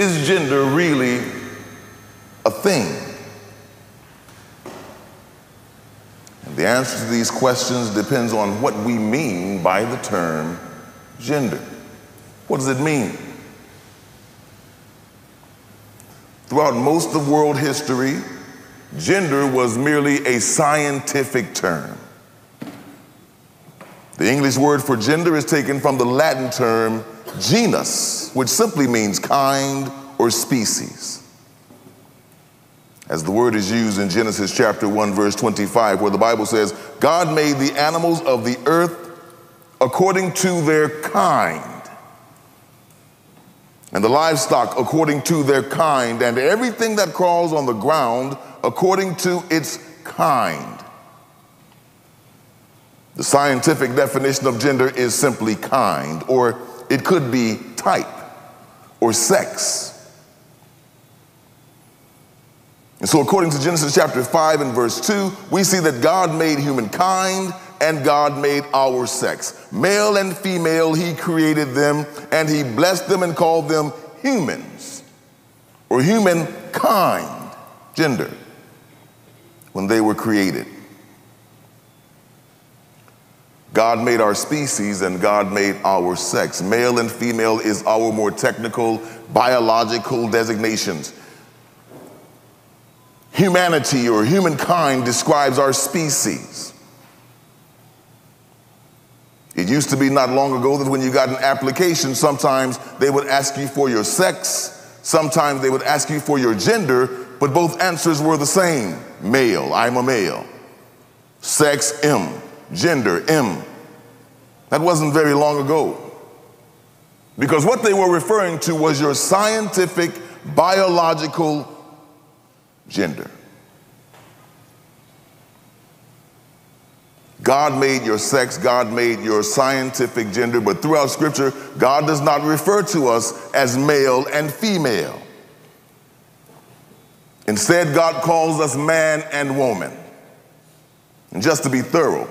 Is gender really a thing? And the answer to these questions depends on what we mean by the term gender. What does it mean? Throughout most of world history, gender was merely a scientific term. The English word for gender is taken from the Latin term genus, which simply means kind or species. As the word is used in Genesis chapter 1, verse 25, where the Bible says, God made the animals of the earth according to their kind and the livestock according to their kind, and everything that crawls on the ground according to its kind. The scientific definition of gender is simply kind, or it could be type or sex. And so, according to Genesis chapter 5 and verse 2, we see that God made humankind and God made our sex. Male and female, He created them, and He blessed them and called them humans or humankind, gender, when they were created. God made our species and God made our sex. Male and female is our more technical biological designations. Humanity or humankind describes our species. It used to be not long ago that when you got an application, sometimes they would ask you for your sex, sometimes they would ask you for your gender, but both answers were the same male, I'm a male. Sex, M. Gender, M. That wasn't very long ago. Because what they were referring to was your scientific, biological gender. God made your sex, God made your scientific gender, but throughout Scripture, God does not refer to us as male and female. Instead, God calls us man and woman. And just to be thorough,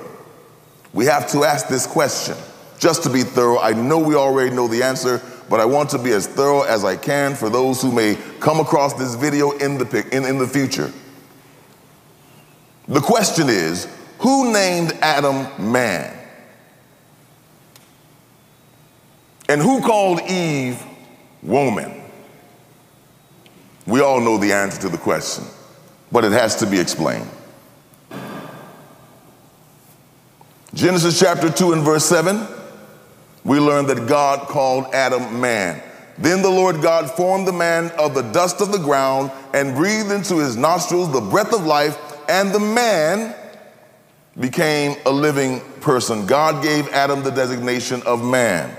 we have to ask this question. Just to be thorough, I know we already know the answer, but I want to be as thorough as I can for those who may come across this video in the, in, in the future. The question is who named Adam man? And who called Eve woman? We all know the answer to the question, but it has to be explained. Genesis chapter 2 and verse 7, we learn that God called Adam man. Then the Lord God formed the man of the dust of the ground and breathed into his nostrils the breath of life, and the man became a living person. God gave Adam the designation of man.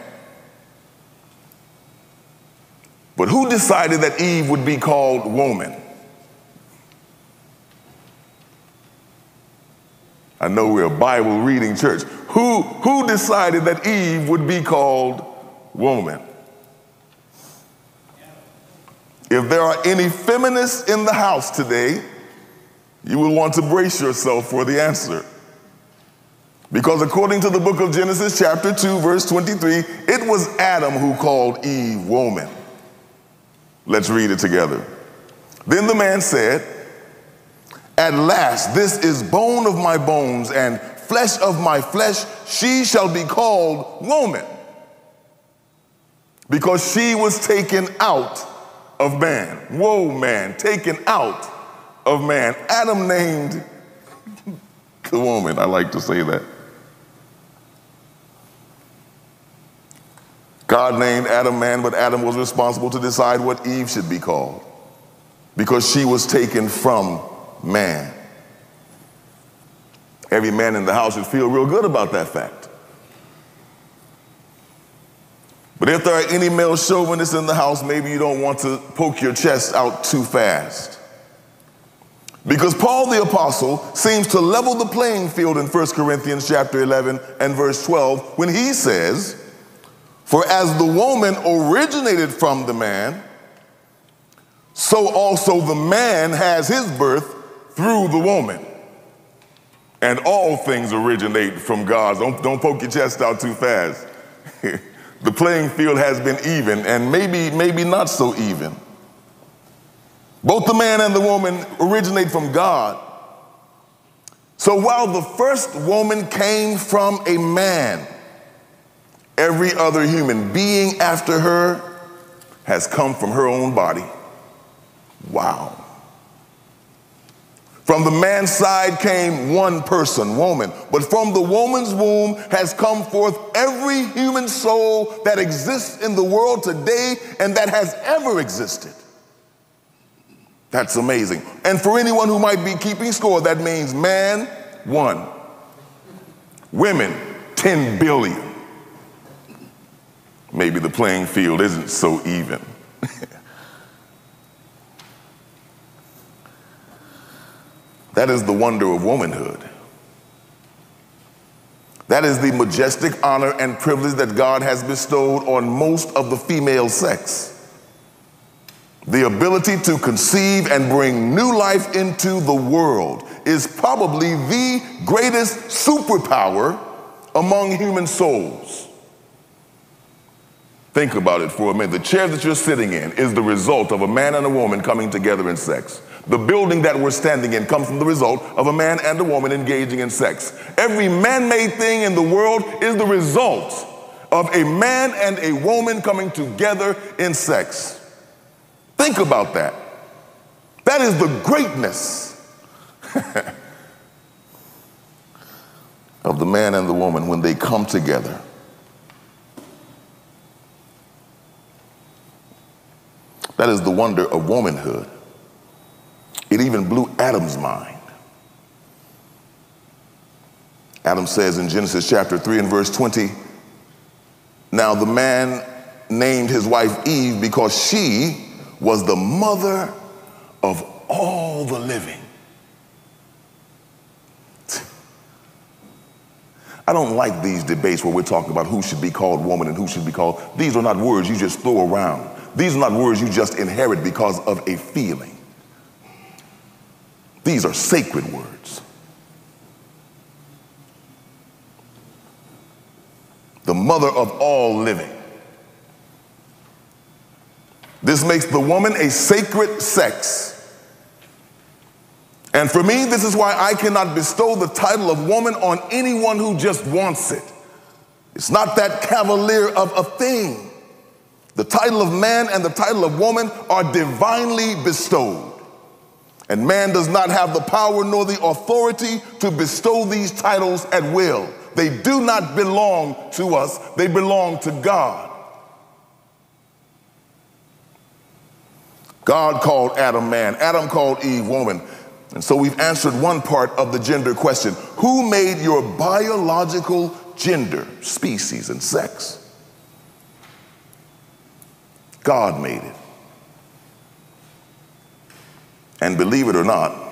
But who decided that Eve would be called woman? I know we're a Bible reading church. Who, who decided that Eve would be called woman? If there are any feminists in the house today, you will want to brace yourself for the answer. Because according to the book of Genesis, chapter 2, verse 23, it was Adam who called Eve woman. Let's read it together. Then the man said, At last, this is bone of my bones and flesh of my flesh. She shall be called woman because she was taken out of man. Whoa, man, taken out of man. Adam named the woman. I like to say that. God named Adam man, but Adam was responsible to decide what Eve should be called because she was taken from man. Every man in the house should feel real good about that fact. But if there are any male chauvinists in the house, maybe you don't want to poke your chest out too fast. Because Paul the apostle seems to level the playing field in 1 Corinthians chapter 11 and verse 12 when he says, for as the woman originated from the man, so also the man has his birth through the woman. And all things originate from God. Don't, don't poke your chest out too fast. the playing field has been even and maybe, maybe not so even. Both the man and the woman originate from God. So while the first woman came from a man, every other human being after her has come from her own body. Wow. From the man's side came one person, woman. But from the woman's womb has come forth every human soul that exists in the world today and that has ever existed. That's amazing. And for anyone who might be keeping score, that means man, one. Women, 10 billion. Maybe the playing field isn't so even. That is the wonder of womanhood. That is the majestic honor and privilege that God has bestowed on most of the female sex. The ability to conceive and bring new life into the world is probably the greatest superpower among human souls. Think about it for a minute. The chair that you're sitting in is the result of a man and a woman coming together in sex. The building that we're standing in comes from the result of a man and a woman engaging in sex. Every man made thing in the world is the result of a man and a woman coming together in sex. Think about that. That is the greatness of the man and the woman when they come together. That is the wonder of womanhood. It even blew Adam's mind. Adam says in Genesis chapter 3 and verse 20, Now the man named his wife Eve because she was the mother of all the living. I don't like these debates where we're talking about who should be called woman and who should be called. These are not words you just throw around. These are not words you just inherit because of a feeling. These are sacred words. The mother of all living. This makes the woman a sacred sex. And for me, this is why I cannot bestow the title of woman on anyone who just wants it. It's not that cavalier of a thing. The title of man and the title of woman are divinely bestowed. And man does not have the power nor the authority to bestow these titles at will. They do not belong to us, they belong to God. God called Adam man, Adam called Eve woman. And so we've answered one part of the gender question Who made your biological gender, species, and sex? God made it. And believe it or not,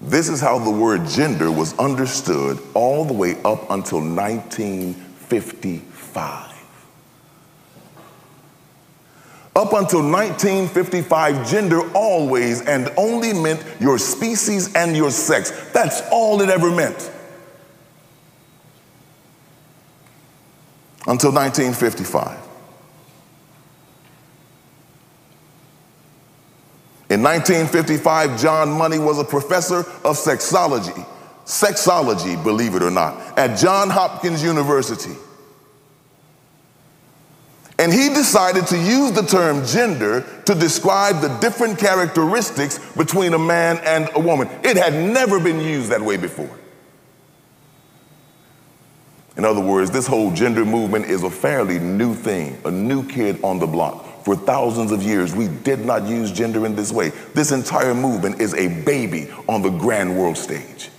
this is how the word gender was understood all the way up until 1955. Up until 1955, gender always and only meant your species and your sex. That's all it ever meant. Until 1955. In 1955, John Money was a professor of sexology, sexology, believe it or not, at Johns Hopkins University. And he decided to use the term gender to describe the different characteristics between a man and a woman. It had never been used that way before. In other words, this whole gender movement is a fairly new thing, a new kid on the block. For thousands of years, we did not use gender in this way. This entire movement is a baby on the grand world stage.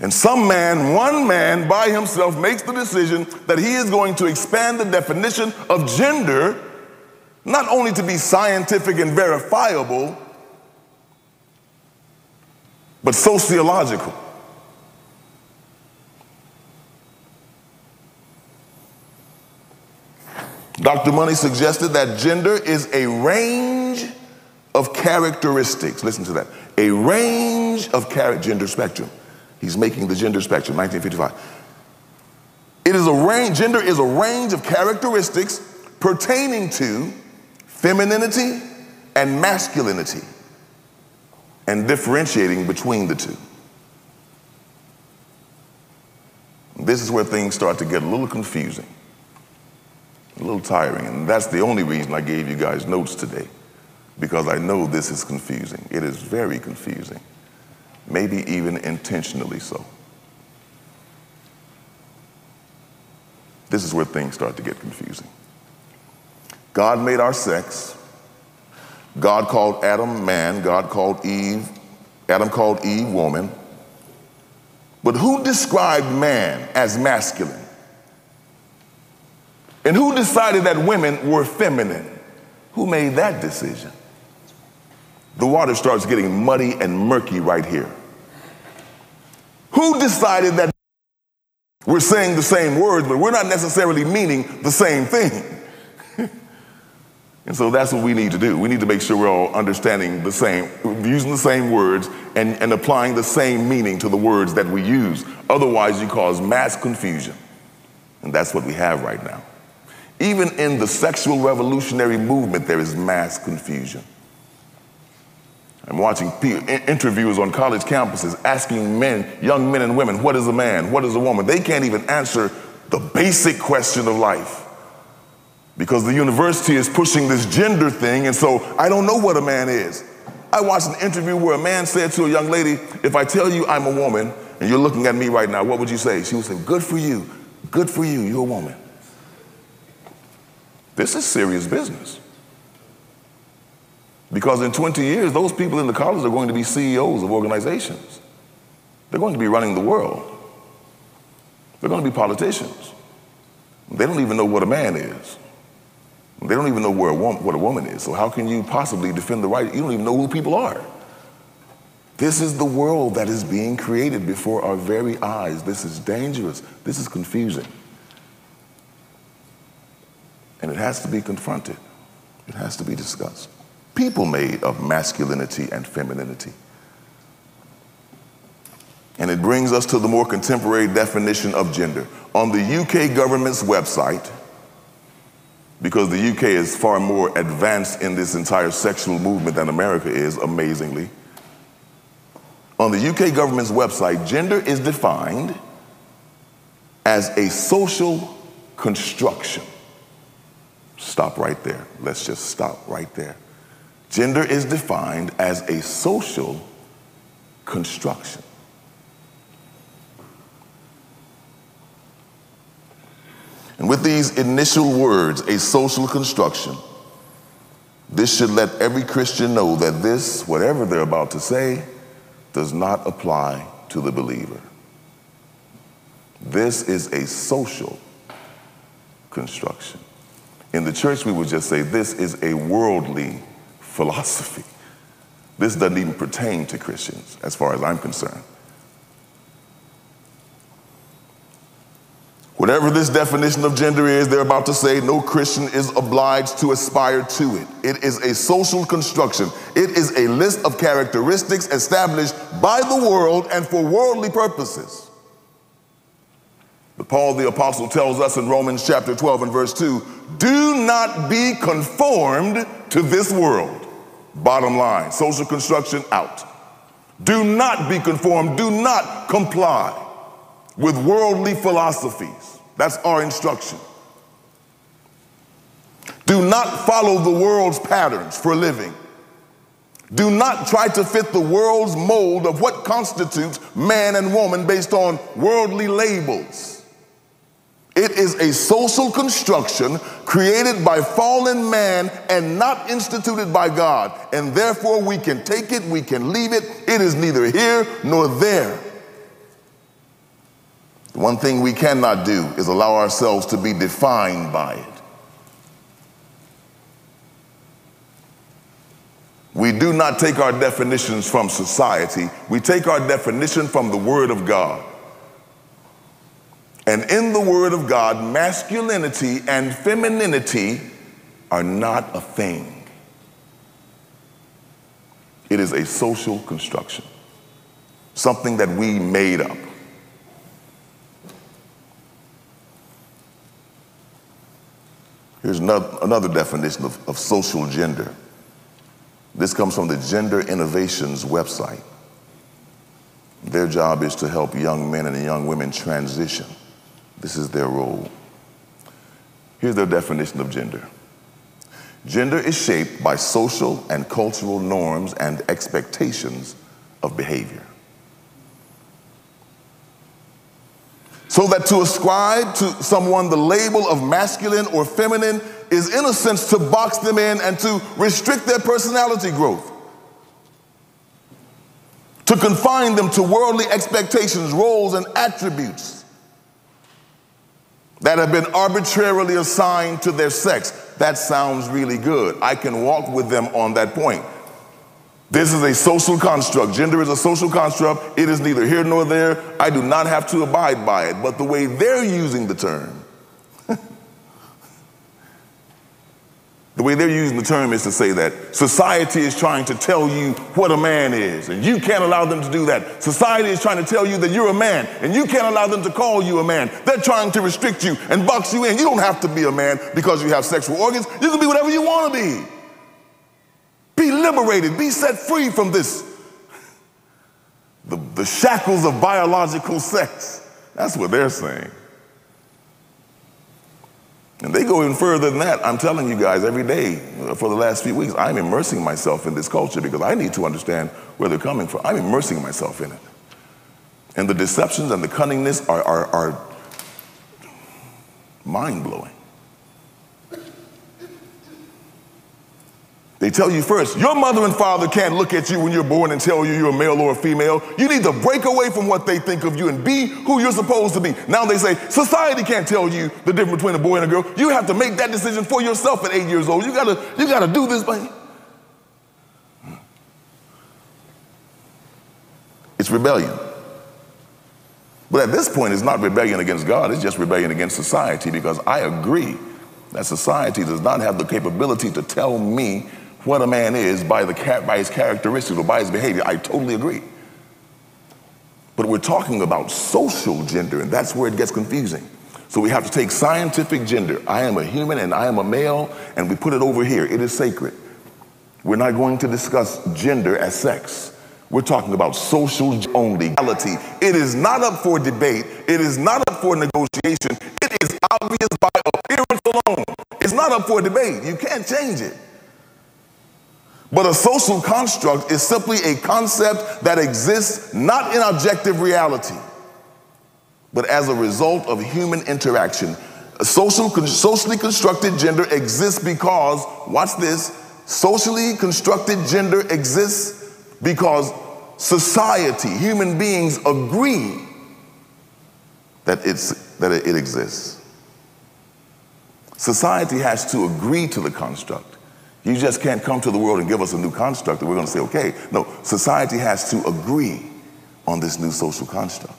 And some man, one man by himself, makes the decision that he is going to expand the definition of gender, not only to be scientific and verifiable, but sociological. Dr. Money suggested that gender is a range of characteristics. Listen to that. A range of character, gender spectrum. He's making the gender spectrum, 1955. It is a range, gender is a range of characteristics pertaining to femininity and masculinity and differentiating between the two. This is where things start to get a little confusing, a little tiring, and that's the only reason I gave you guys notes today, because I know this is confusing. It is very confusing, maybe even intentionally so. This is where things start to get confusing. God made our sex. God called Adam man. God called Eve, Adam called Eve woman. But who described man as masculine? And who decided that women were feminine? Who made that decision? The water starts getting muddy and murky right here. Who decided that we're saying the same words, but we're not necessarily meaning the same thing? and so that's what we need to do. We need to make sure we're all understanding the same, using the same words, and, and applying the same meaning to the words that we use. Otherwise, you cause mass confusion. And that's what we have right now. Even in the sexual revolutionary movement, there is mass confusion. I'm watching interviews on college campuses asking men, young men and women, what is a man? What is a woman? They can't even answer the basic question of life because the university is pushing this gender thing, and so I don't know what a man is. I watched an interview where a man said to a young lady, If I tell you I'm a woman and you're looking at me right now, what would you say? She would say, Good for you. Good for you. You're a woman. This is serious business. Because in 20 years, those people in the college are going to be CEOs of organizations. They're going to be running the world. They're going to be politicians. They don't even know what a man is. They don't even know where a what a woman is. So how can you possibly defend the right? You don't even know who people are. This is the world that is being created before our very eyes. This is dangerous. This is confusing. And it has to be confronted. It has to be discussed. People made of masculinity and femininity. And it brings us to the more contemporary definition of gender. On the UK government's website, because the UK is far more advanced in this entire sexual movement than America is, amazingly. On the UK government's website, gender is defined as a social construction. Stop right there. Let's just stop right there. Gender is defined as a social construction. And with these initial words, a social construction, this should let every Christian know that this, whatever they're about to say, does not apply to the believer. This is a social construction. In the church, we would just say this is a worldly philosophy. This doesn't even pertain to Christians, as far as I'm concerned. Whatever this definition of gender is, they're about to say no Christian is obliged to aspire to it. It is a social construction, it is a list of characteristics established by the world and for worldly purposes. But Paul the Apostle tells us in Romans chapter 12 and verse 2 do not be conformed to this world. Bottom line social construction out. Do not be conformed, do not comply with worldly philosophies. That's our instruction. Do not follow the world's patterns for living. Do not try to fit the world's mold of what constitutes man and woman based on worldly labels. It is a social construction created by fallen man and not instituted by God. And therefore, we can take it, we can leave it. It is neither here nor there. The one thing we cannot do is allow ourselves to be defined by it. We do not take our definitions from society, we take our definition from the Word of God. And in the Word of God, masculinity and femininity are not a thing. It is a social construction, something that we made up. Here's another definition of, of social gender. This comes from the Gender Innovations website. Their job is to help young men and young women transition. This is their role. Here's their definition of gender gender is shaped by social and cultural norms and expectations of behavior. So that to ascribe to someone the label of masculine or feminine is, in a sense, to box them in and to restrict their personality growth to confine them to worldly expectations, roles, and attributes that have been arbitrarily assigned to their sex. That sounds really good. I can walk with them on that point. This is a social construct. Gender is a social construct. It is neither here nor there. I do not have to abide by it. But the way they're using the term The way they're using the term is to say that society is trying to tell you what a man is, and you can't allow them to do that. Society is trying to tell you that you're a man, and you can't allow them to call you a man. They're trying to restrict you and box you in. You don't have to be a man because you have sexual organs. You can be whatever you want to be. Be liberated, be set free from this, the, the shackles of biological sex. That's what they're saying. And they go even further than that. I'm telling you guys every day uh, for the last few weeks, I'm immersing myself in this culture because I need to understand where they're coming from. I'm immersing myself in it. And the deceptions and the cunningness are, are, are mind blowing. They tell you first, your mother and father can't look at you when you're born and tell you you're a male or a female. You need to break away from what they think of you and be who you're supposed to be. Now they say, society can't tell you the difference between a boy and a girl. You have to make that decision for yourself at eight years old. You gotta, you gotta do this, buddy. It's rebellion. But at this point, it's not rebellion against God, it's just rebellion against society because I agree that society does not have the capability to tell me what a man is by, the, by his characteristics or by his behavior. I totally agree. But we're talking about social gender, and that's where it gets confusing. So we have to take scientific gender. I am a human and I am a male, and we put it over here. It is sacred. We're not going to discuss gender as sex. We're talking about social only. It is not up for debate. It is not up for negotiation. It is obvious by appearance alone. It's not up for debate. You can't change it. But a social construct is simply a concept that exists not in objective reality, but as a result of human interaction. A social, socially constructed gender exists because, watch this, socially constructed gender exists because society, human beings agree that, it's, that it exists. Society has to agree to the construct. You just can't come to the world and give us a new construct and we're going to say, okay. No, society has to agree on this new social construct.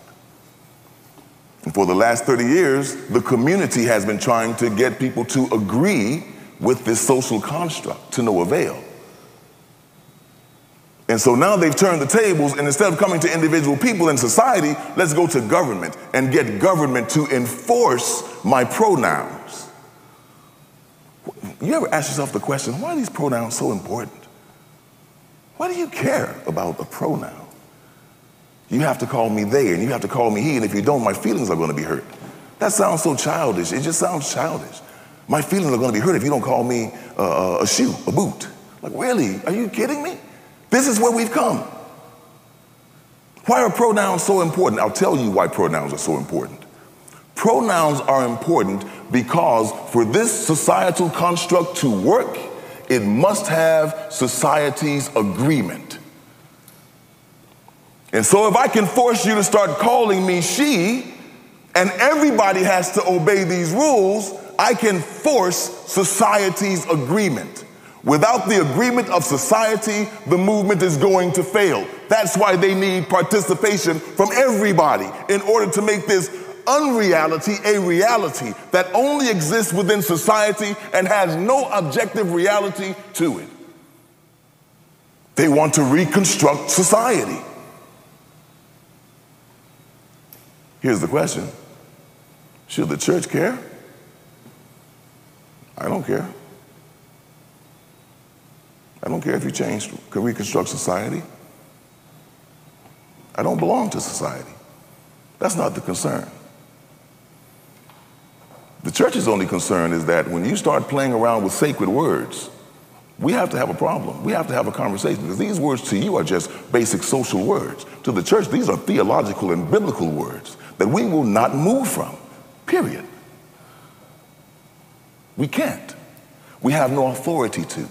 And for the last 30 years, the community has been trying to get people to agree with this social construct to no avail. And so now they've turned the tables, and instead of coming to individual people in society, let's go to government and get government to enforce my pronouns. You ever ask yourself the question, why are these pronouns so important? Why do you care about a pronoun? You have to call me they and you have to call me he, and if you don't, my feelings are going to be hurt. That sounds so childish. It just sounds childish. My feelings are going to be hurt if you don't call me uh, a shoe, a boot. Like, really? Are you kidding me? This is where we've come. Why are pronouns so important? I'll tell you why pronouns are so important. Pronouns are important because for this societal construct to work, it must have society's agreement. And so if I can force you to start calling me she, and everybody has to obey these rules, I can force society's agreement. Without the agreement of society, the movement is going to fail. That's why they need participation from everybody in order to make this unreality a reality that only exists within society and has no objective reality to it. They want to reconstruct society. Here's the question Should the church care? I don't care. I don't care if you change, can reconstruct society. I don't belong to society. That's not the concern. The church's only concern is that when you start playing around with sacred words, we have to have a problem. We have to have a conversation because these words to you are just basic social words. To the church, these are theological and biblical words that we will not move from, period. We can't. We have no authority to.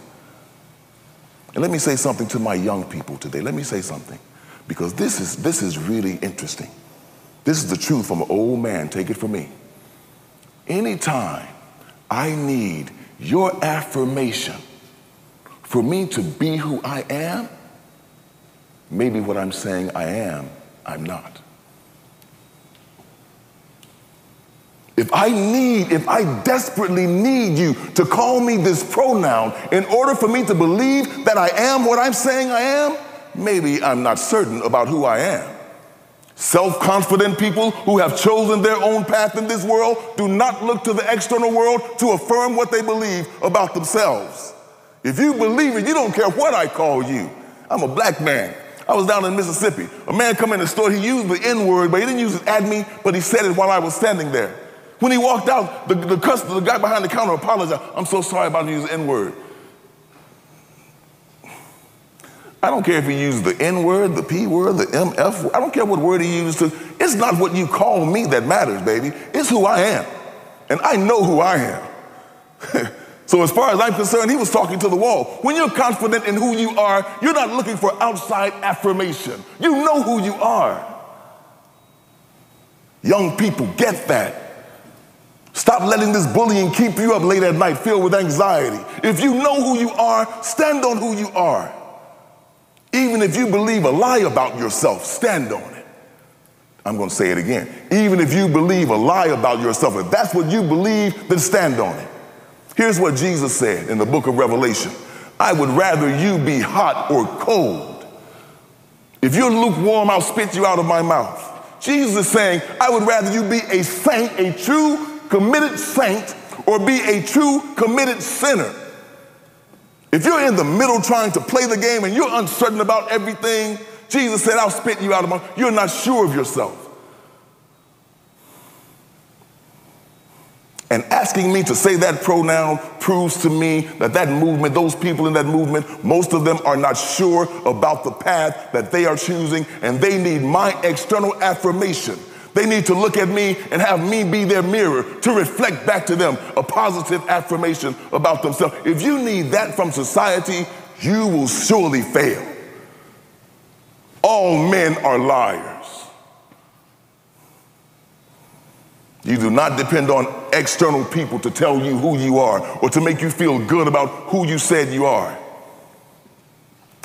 And let me say something to my young people today. Let me say something because this is, this is really interesting. This is the truth from an old man. Take it from me. Anytime I need your affirmation for me to be who I am, maybe what I'm saying I am, I'm not. If I need, if I desperately need you to call me this pronoun in order for me to believe that I am what I'm saying I am, maybe I'm not certain about who I am. Self confident people who have chosen their own path in this world do not look to the external world to affirm what they believe about themselves. If you believe it, you don't care what I call you. I'm a black man. I was down in Mississippi. A man come in the store, he used the N word, but he didn't use it at me, but he said it while I was standing there. When he walked out, the, the, customer, the guy behind the counter apologized. I'm so sorry about using the N word. I don't care if he used the N word, the P word, the MF. I don't care what word he used. To, it's not what you call me that matters, baby. It's who I am. And I know who I am. so, as far as I'm concerned, he was talking to the wall. When you're confident in who you are, you're not looking for outside affirmation. You know who you are. Young people, get that. Stop letting this bullying keep you up late at night filled with anxiety. If you know who you are, stand on who you are. Even if you believe a lie about yourself, stand on it. I'm going to say it again. Even if you believe a lie about yourself, if that's what you believe, then stand on it. Here's what Jesus said in the book of Revelation I would rather you be hot or cold. If you're lukewarm, I'll spit you out of my mouth. Jesus is saying, I would rather you be a saint, a true committed saint or be a true committed sinner. If you're in the middle trying to play the game and you're uncertain about everything, Jesus said, I'll spit you out of my, you're not sure of yourself. And asking me to say that pronoun proves to me that that movement, those people in that movement, most of them are not sure about the path that they are choosing, and they need my external affirmation they need to look at me and have me be their mirror to reflect back to them a positive affirmation about themselves. If you need that from society, you will surely fail. All men are liars. You do not depend on external people to tell you who you are or to make you feel good about who you said you are.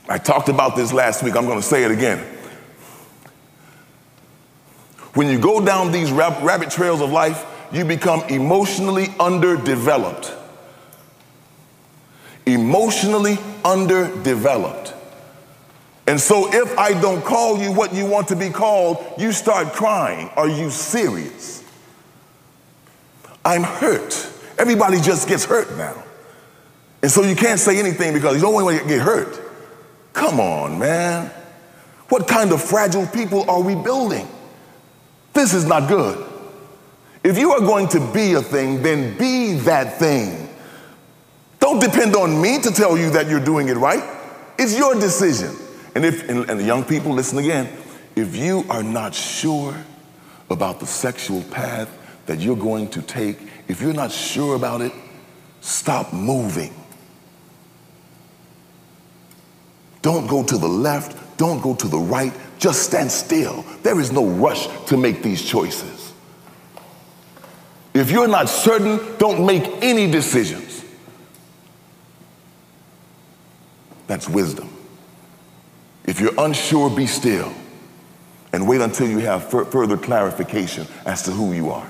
I talked about this last week. I'm going to say it again. When you go down these rabbit trails of life, you become emotionally underdeveloped. Emotionally underdeveloped. And so, if I don't call you what you want to be called, you start crying. Are you serious? I'm hurt. Everybody just gets hurt now. And so you can't say anything because you don't want to get hurt. Come on, man. What kind of fragile people are we building? This is not good. If you are going to be a thing, then be that thing. Don't depend on me to tell you that you're doing it right. It's your decision. And if and, and young people, listen again. If you are not sure about the sexual path that you're going to take, if you're not sure about it, stop moving. Don't go to the left, don't go to the right, just stand still. There is no rush to make these choices. If you're not certain, don't make any decisions. That's wisdom. If you're unsure, be still and wait until you have further clarification as to who you are.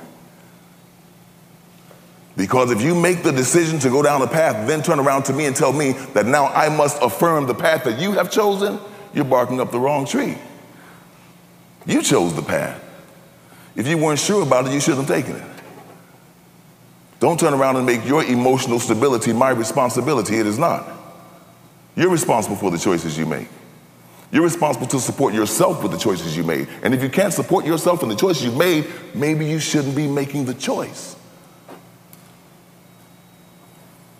Because if you make the decision to go down a path, then turn around to me and tell me that now I must affirm the path that you have chosen, you're barking up the wrong tree. You chose the path. If you weren't sure about it, you shouldn't have taken it. Don't turn around and make your emotional stability my responsibility. It is not. You're responsible for the choices you make. You're responsible to support yourself with the choices you made. And if you can't support yourself in the choices you've made, maybe you shouldn't be making the choice.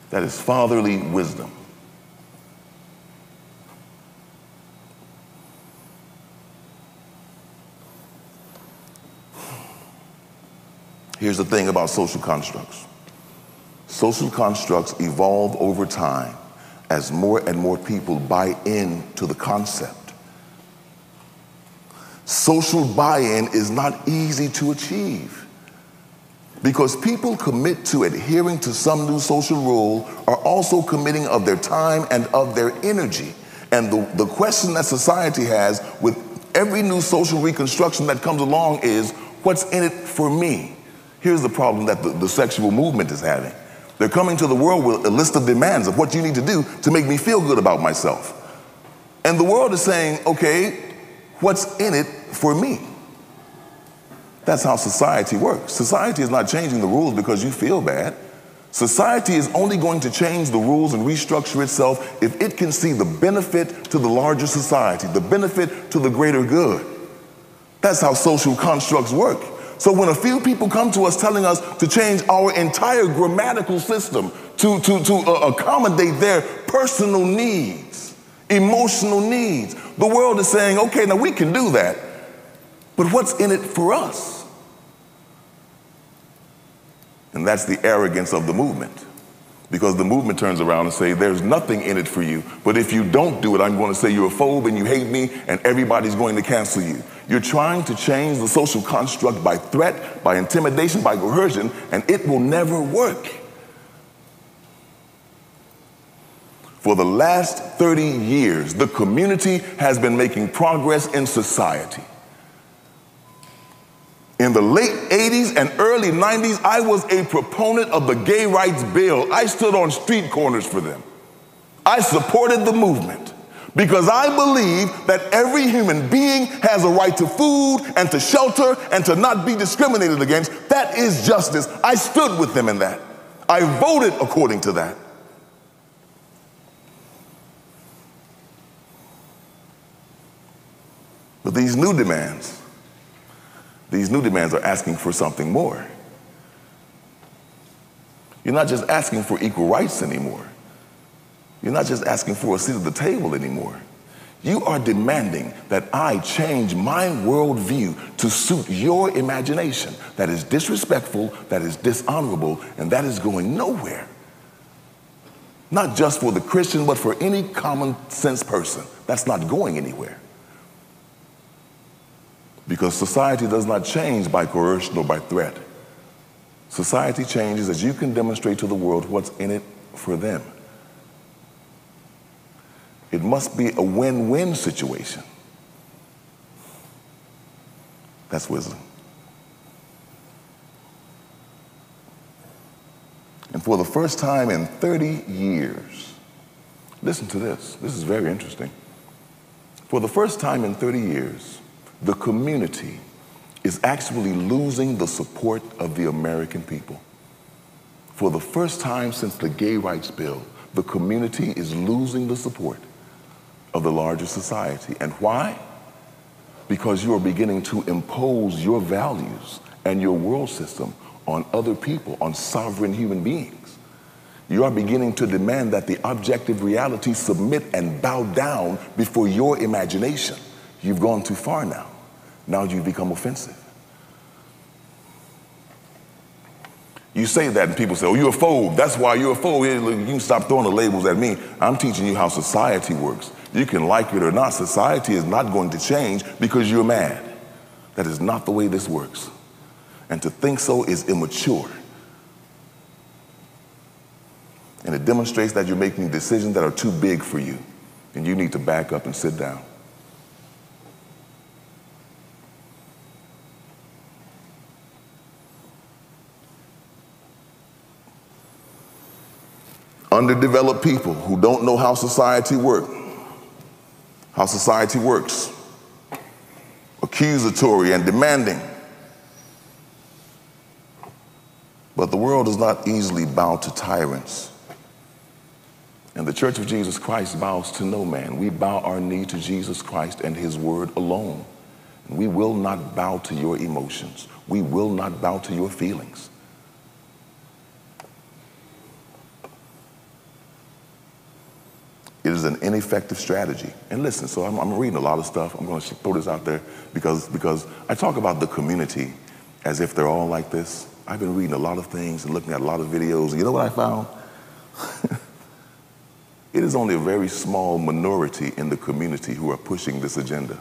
That is fatherly wisdom. Here's the thing about social constructs social constructs evolve over time as more and more people buy in to the concept. Social buy in is not easy to achieve because people commit to adhering to some new social rule are also committing of their time and of their energy. And the, the question that society has with every new social reconstruction that comes along is what's in it for me? Here's the problem that the, the sexual movement is having. They're coming to the world with a list of demands of what you need to do to make me feel good about myself. And the world is saying, okay, what's in it for me? That's how society works. Society is not changing the rules because you feel bad. Society is only going to change the rules and restructure itself if it can see the benefit to the larger society, the benefit to the greater good. That's how social constructs work. So when a few people come to us telling us to change our entire grammatical system to, to, to uh, accommodate their personal needs, emotional needs, the world is saying, okay, now we can do that, but what's in it for us? And that's the arrogance of the movement. Because the movement turns around and say, there's nothing in it for you. But if you don't do it, I'm going to say you're a phobe and you hate me and everybody's going to cancel you. You're trying to change the social construct by threat, by intimidation, by coercion, and it will never work. For the last 30 years, the community has been making progress in society. In the late 80s and early 90s, I was a proponent of the gay rights bill. I stood on street corners for them. I supported the movement because I believe that every human being has a right to food and to shelter and to not be discriminated against. That is justice. I stood with them in that. I voted according to that. But these new demands, these new demands are asking for something more. You're not just asking for equal rights anymore. You're not just asking for a seat at the table anymore. You are demanding that I change my worldview to suit your imagination. That is disrespectful, that is dishonorable, and that is going nowhere. Not just for the Christian, but for any common sense person. That's not going anywhere. Because society does not change by coercion or by threat. Society changes as you can demonstrate to the world what's in it for them. It must be a win win situation. That's wisdom. And for the first time in 30 years, listen to this. This is very interesting. For the first time in 30 years, the community is actually losing the support of the American people. For the first time since the gay rights bill, the community is losing the support of the larger society. And why? Because you are beginning to impose your values and your world system on other people, on sovereign human beings. You are beginning to demand that the objective reality submit and bow down before your imagination. You've gone too far now. Now you've become offensive. You say that and people say, oh, you're a phobe. That's why you're a phobe. You stop throwing the labels at me. I'm teaching you how society works. You can like it or not. Society is not going to change because you're mad. That is not the way this works. And to think so is immature. And it demonstrates that you're making decisions that are too big for you. And you need to back up and sit down. Underdeveloped people who don't know how society works, how society works, accusatory and demanding. But the world does not easily bow to tyrants. And the Church of Jesus Christ bows to no man. We bow our knee to Jesus Christ and his word alone. We will not bow to your emotions. We will not bow to your feelings. It is an ineffective strategy. And listen, so I'm, I'm reading a lot of stuff. I'm going to throw this out there because, because I talk about the community as if they're all like this. I've been reading a lot of things and looking at a lot of videos. And you know what I found? it is only a very small minority in the community who are pushing this agenda.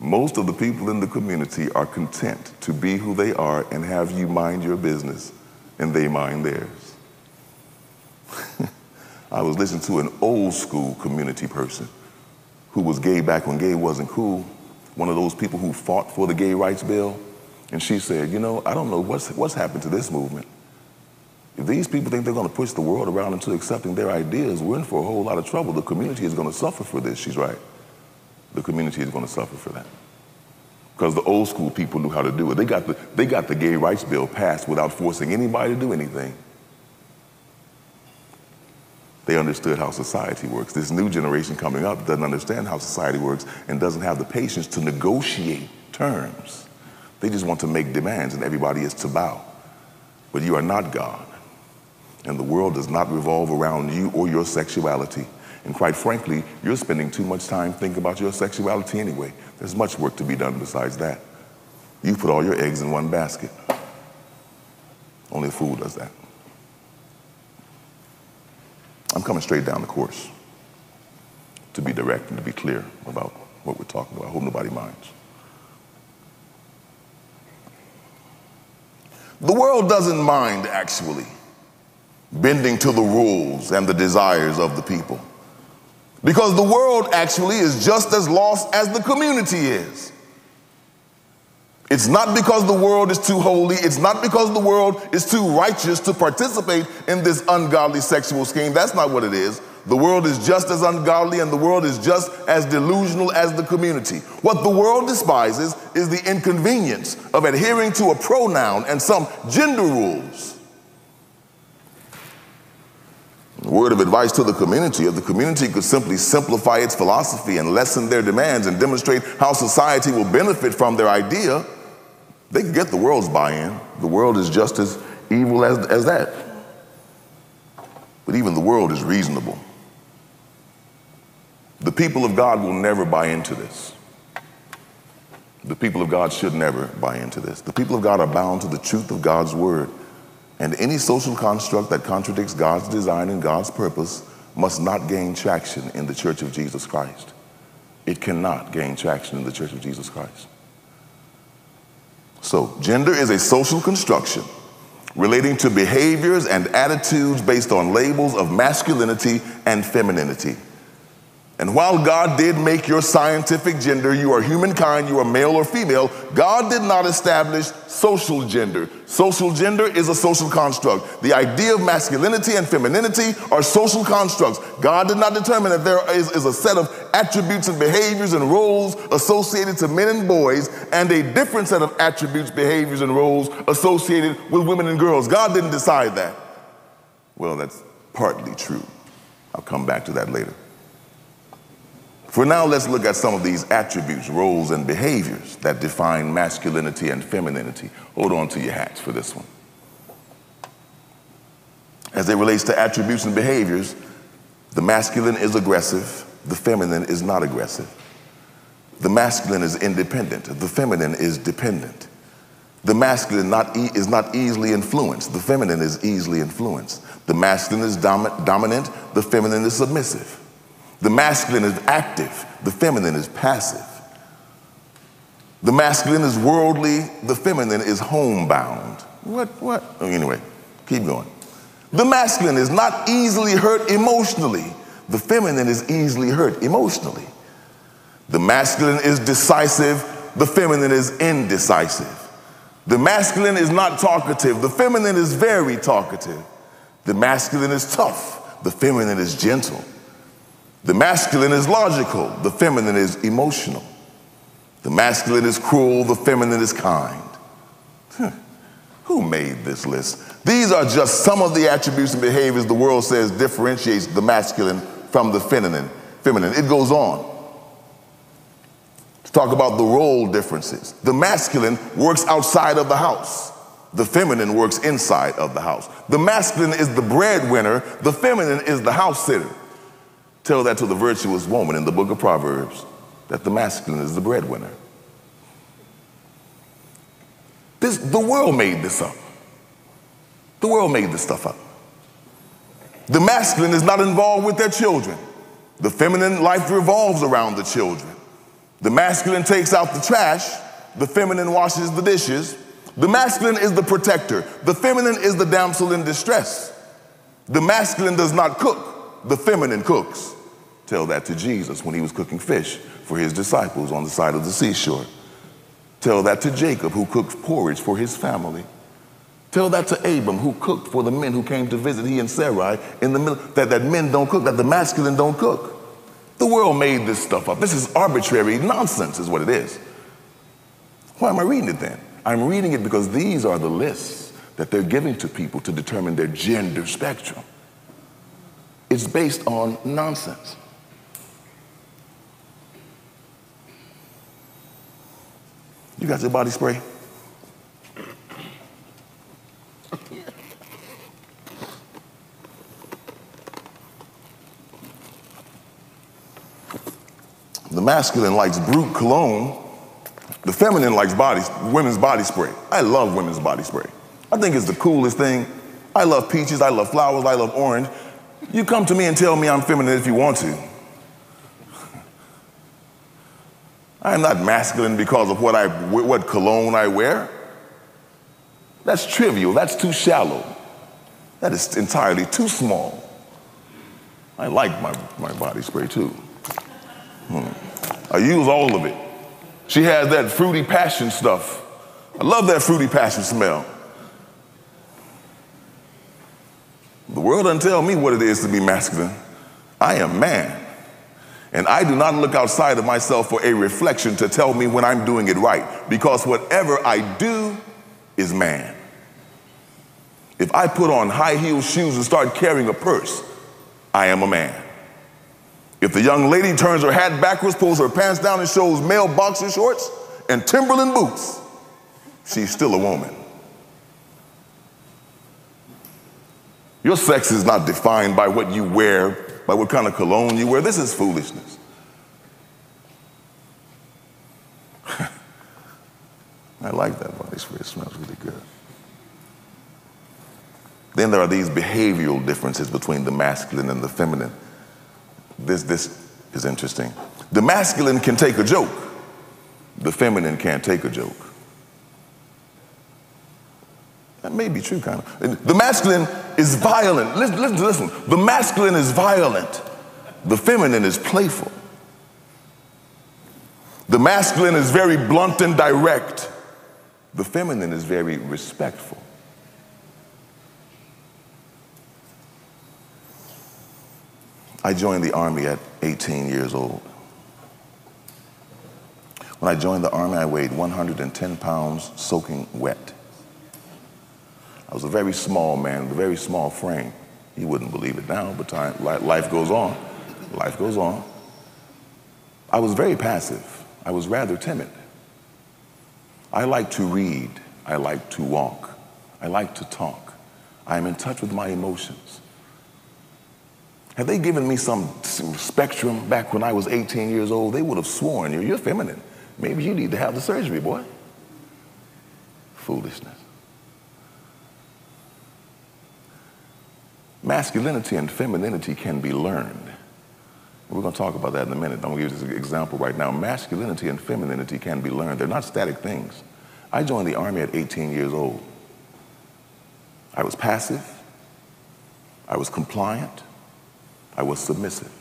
Most of the people in the community are content to be who they are and have you mind your business and they mind theirs. I was listening to an old school community person who was gay back when gay wasn't cool, one of those people who fought for the gay rights bill. And she said, You know, I don't know what's, what's happened to this movement. If these people think they're going to push the world around into accepting their ideas, we're in for a whole lot of trouble. The community is going to suffer for this. She's right. The community is going to suffer for that. Because the old school people knew how to do it. They got, the, they got the gay rights bill passed without forcing anybody to do anything. They understood how society works. This new generation coming up doesn't understand how society works and doesn't have the patience to negotiate terms. They just want to make demands and everybody is to bow. But you are not God. And the world does not revolve around you or your sexuality. And quite frankly, you're spending too much time thinking about your sexuality anyway. There's much work to be done besides that. You put all your eggs in one basket. Only a fool does that. I'm coming straight down the course to be direct and to be clear about what we're talking about. I hope nobody minds. The world doesn't mind, actually, bending to the rules and the desires of the people. Because the world actually is just as lost as the community is. It's not because the world is too holy. It's not because the world is too righteous to participate in this ungodly sexual scheme. That's not what it is. The world is just as ungodly and the world is just as delusional as the community. What the world despises is the inconvenience of adhering to a pronoun and some gender rules. word of advice to the community if the community could simply simplify its philosophy and lessen their demands and demonstrate how society will benefit from their idea they can get the world's buy in. The world is just as evil as, as that. But even the world is reasonable. The people of God will never buy into this. The people of God should never buy into this. The people of God are bound to the truth of God's word. And any social construct that contradicts God's design and God's purpose must not gain traction in the church of Jesus Christ. It cannot gain traction in the church of Jesus Christ. So, gender is a social construction relating to behaviors and attitudes based on labels of masculinity and femininity. And while God did make your scientific gender, you are humankind, you are male or female, God did not establish social gender. Social gender is a social construct. The idea of masculinity and femininity are social constructs. God did not determine that there is, is a set of attributes and behaviors and roles associated to men and boys and a different set of attributes, behaviors, and roles associated with women and girls. God didn't decide that. Well, that's partly true. I'll come back to that later. For now, let's look at some of these attributes, roles, and behaviors that define masculinity and femininity. Hold on to your hats for this one. As it relates to attributes and behaviors, the masculine is aggressive, the feminine is not aggressive. The masculine is independent, the feminine is dependent. The masculine not e- is not easily influenced, the feminine is easily influenced. The masculine is dom- dominant, the feminine is submissive. The masculine is active, the feminine is passive. The masculine is worldly, the feminine is homebound. What, what? Oh, anyway, keep going. The masculine is not easily hurt emotionally, the feminine is easily hurt emotionally. The masculine is decisive, the feminine is indecisive. The masculine is not talkative, the feminine is very talkative. The masculine is tough, the feminine is gentle. The masculine is logical, the feminine is emotional. The masculine is cruel, the feminine is kind. Who made this list? These are just some of the attributes and behaviors the world says differentiates the masculine from the feminine. Feminine. It goes on to talk about the role differences. The masculine works outside of the house. The feminine works inside of the house. The masculine is the breadwinner. The feminine is the house sitter. Tell that to the virtuous woman in the book of Proverbs that the masculine is the breadwinner. This, the world made this up. The world made this stuff up. The masculine is not involved with their children. The feminine life revolves around the children. The masculine takes out the trash. The feminine washes the dishes. The masculine is the protector. The feminine is the damsel in distress. The masculine does not cook. The feminine cooks. Tell that to Jesus when he was cooking fish for his disciples on the side of the seashore. Tell that to Jacob, who cooked porridge for his family. Tell that to Abram, who cooked for the men who came to visit he and Sarai in the middle, that, that men don't cook, that the masculine don't cook. The world made this stuff up. This is arbitrary nonsense, is what it is. Why am I reading it then? I'm reading it because these are the lists that they're giving to people to determine their gender spectrum. It's based on nonsense. You got your body spray? The masculine likes Brut cologne. The feminine likes body, women's body spray. I love women's body spray. I think it's the coolest thing. I love peaches, I love flowers, I love orange. You come to me and tell me I'm feminine if you want to. I'm not masculine because of what, I, what cologne I wear. That's trivial. That's too shallow. That is entirely too small. I like my, my body spray too. Hmm. I use all of it. She has that fruity passion stuff. I love that fruity passion smell. The world doesn't tell me what it is to be masculine. I am man. And I do not look outside of myself for a reflection to tell me when I'm doing it right, because whatever I do is man. If I put on high heel shoes and start carrying a purse, I am a man. If the young lady turns her hat backwards, pulls her pants down, and shows male boxer shorts and Timberland boots, she's still a woman. Your sex is not defined by what you wear by what kind of cologne you wear. This is foolishness. I like that body spray. It smells really good. Then there are these behavioral differences between the masculine and the feminine. This, this is interesting. The masculine can take a joke, the feminine can't take a joke. That may be true, kind of. The masculine is violent. Listen, listen, listen. The masculine is violent. The feminine is playful. The masculine is very blunt and direct. The feminine is very respectful. I joined the army at 18 years old. When I joined the army, I weighed 110 pounds soaking wet. I was a very small man with a very small frame. You wouldn't believe it now, but time, life goes on. Life goes on. I was very passive. I was rather timid. I like to read. I like to walk. I like to talk. I am in touch with my emotions. Had they given me some, spectrum back when I was 18 years old, they would have sworn, you're feminine. Maybe you need to have the surgery, boy. Foolishness. Masculinity and femininity can be learned. We're going to talk about that in a minute. I'm going to give you this example right now. Masculinity and femininity can be learned. They're not static things. I joined the Army at 18 years old. I was passive. I was compliant. I was submissive.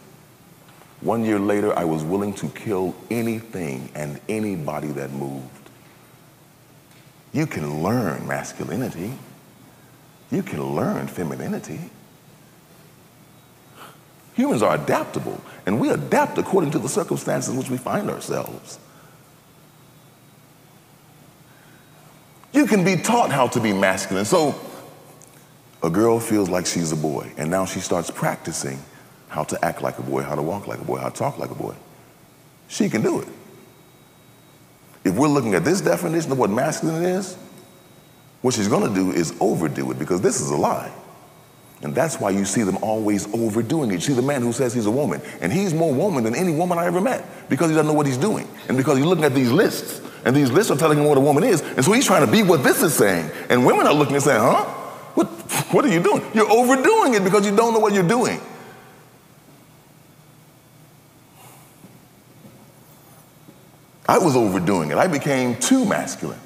One year later, I was willing to kill anything and anybody that moved. You can learn masculinity. You can learn femininity. Humans are adaptable, and we adapt according to the circumstances in which we find ourselves. You, can be taught how to be masculine. So a girl feels like she's a boy, and now she starts practicing how to act like a boy, how to walk like a boy, how to talk like a boy. She can do it. If we're looking at this definition of what masculine is, what she's going to do is overdo it because this is a lie. And that's why you see them always overdoing it. You see the man who says he's a woman, and he's more woman than any woman I ever met because he doesn't know what he's doing. And because he's looking at these lists, and these lists are telling him what a woman is. And so he's trying to be what this is saying. And women are looking and saying, huh? What, what are you doing? You're overdoing it because you don't know what you're doing. I was overdoing it. I became too masculine.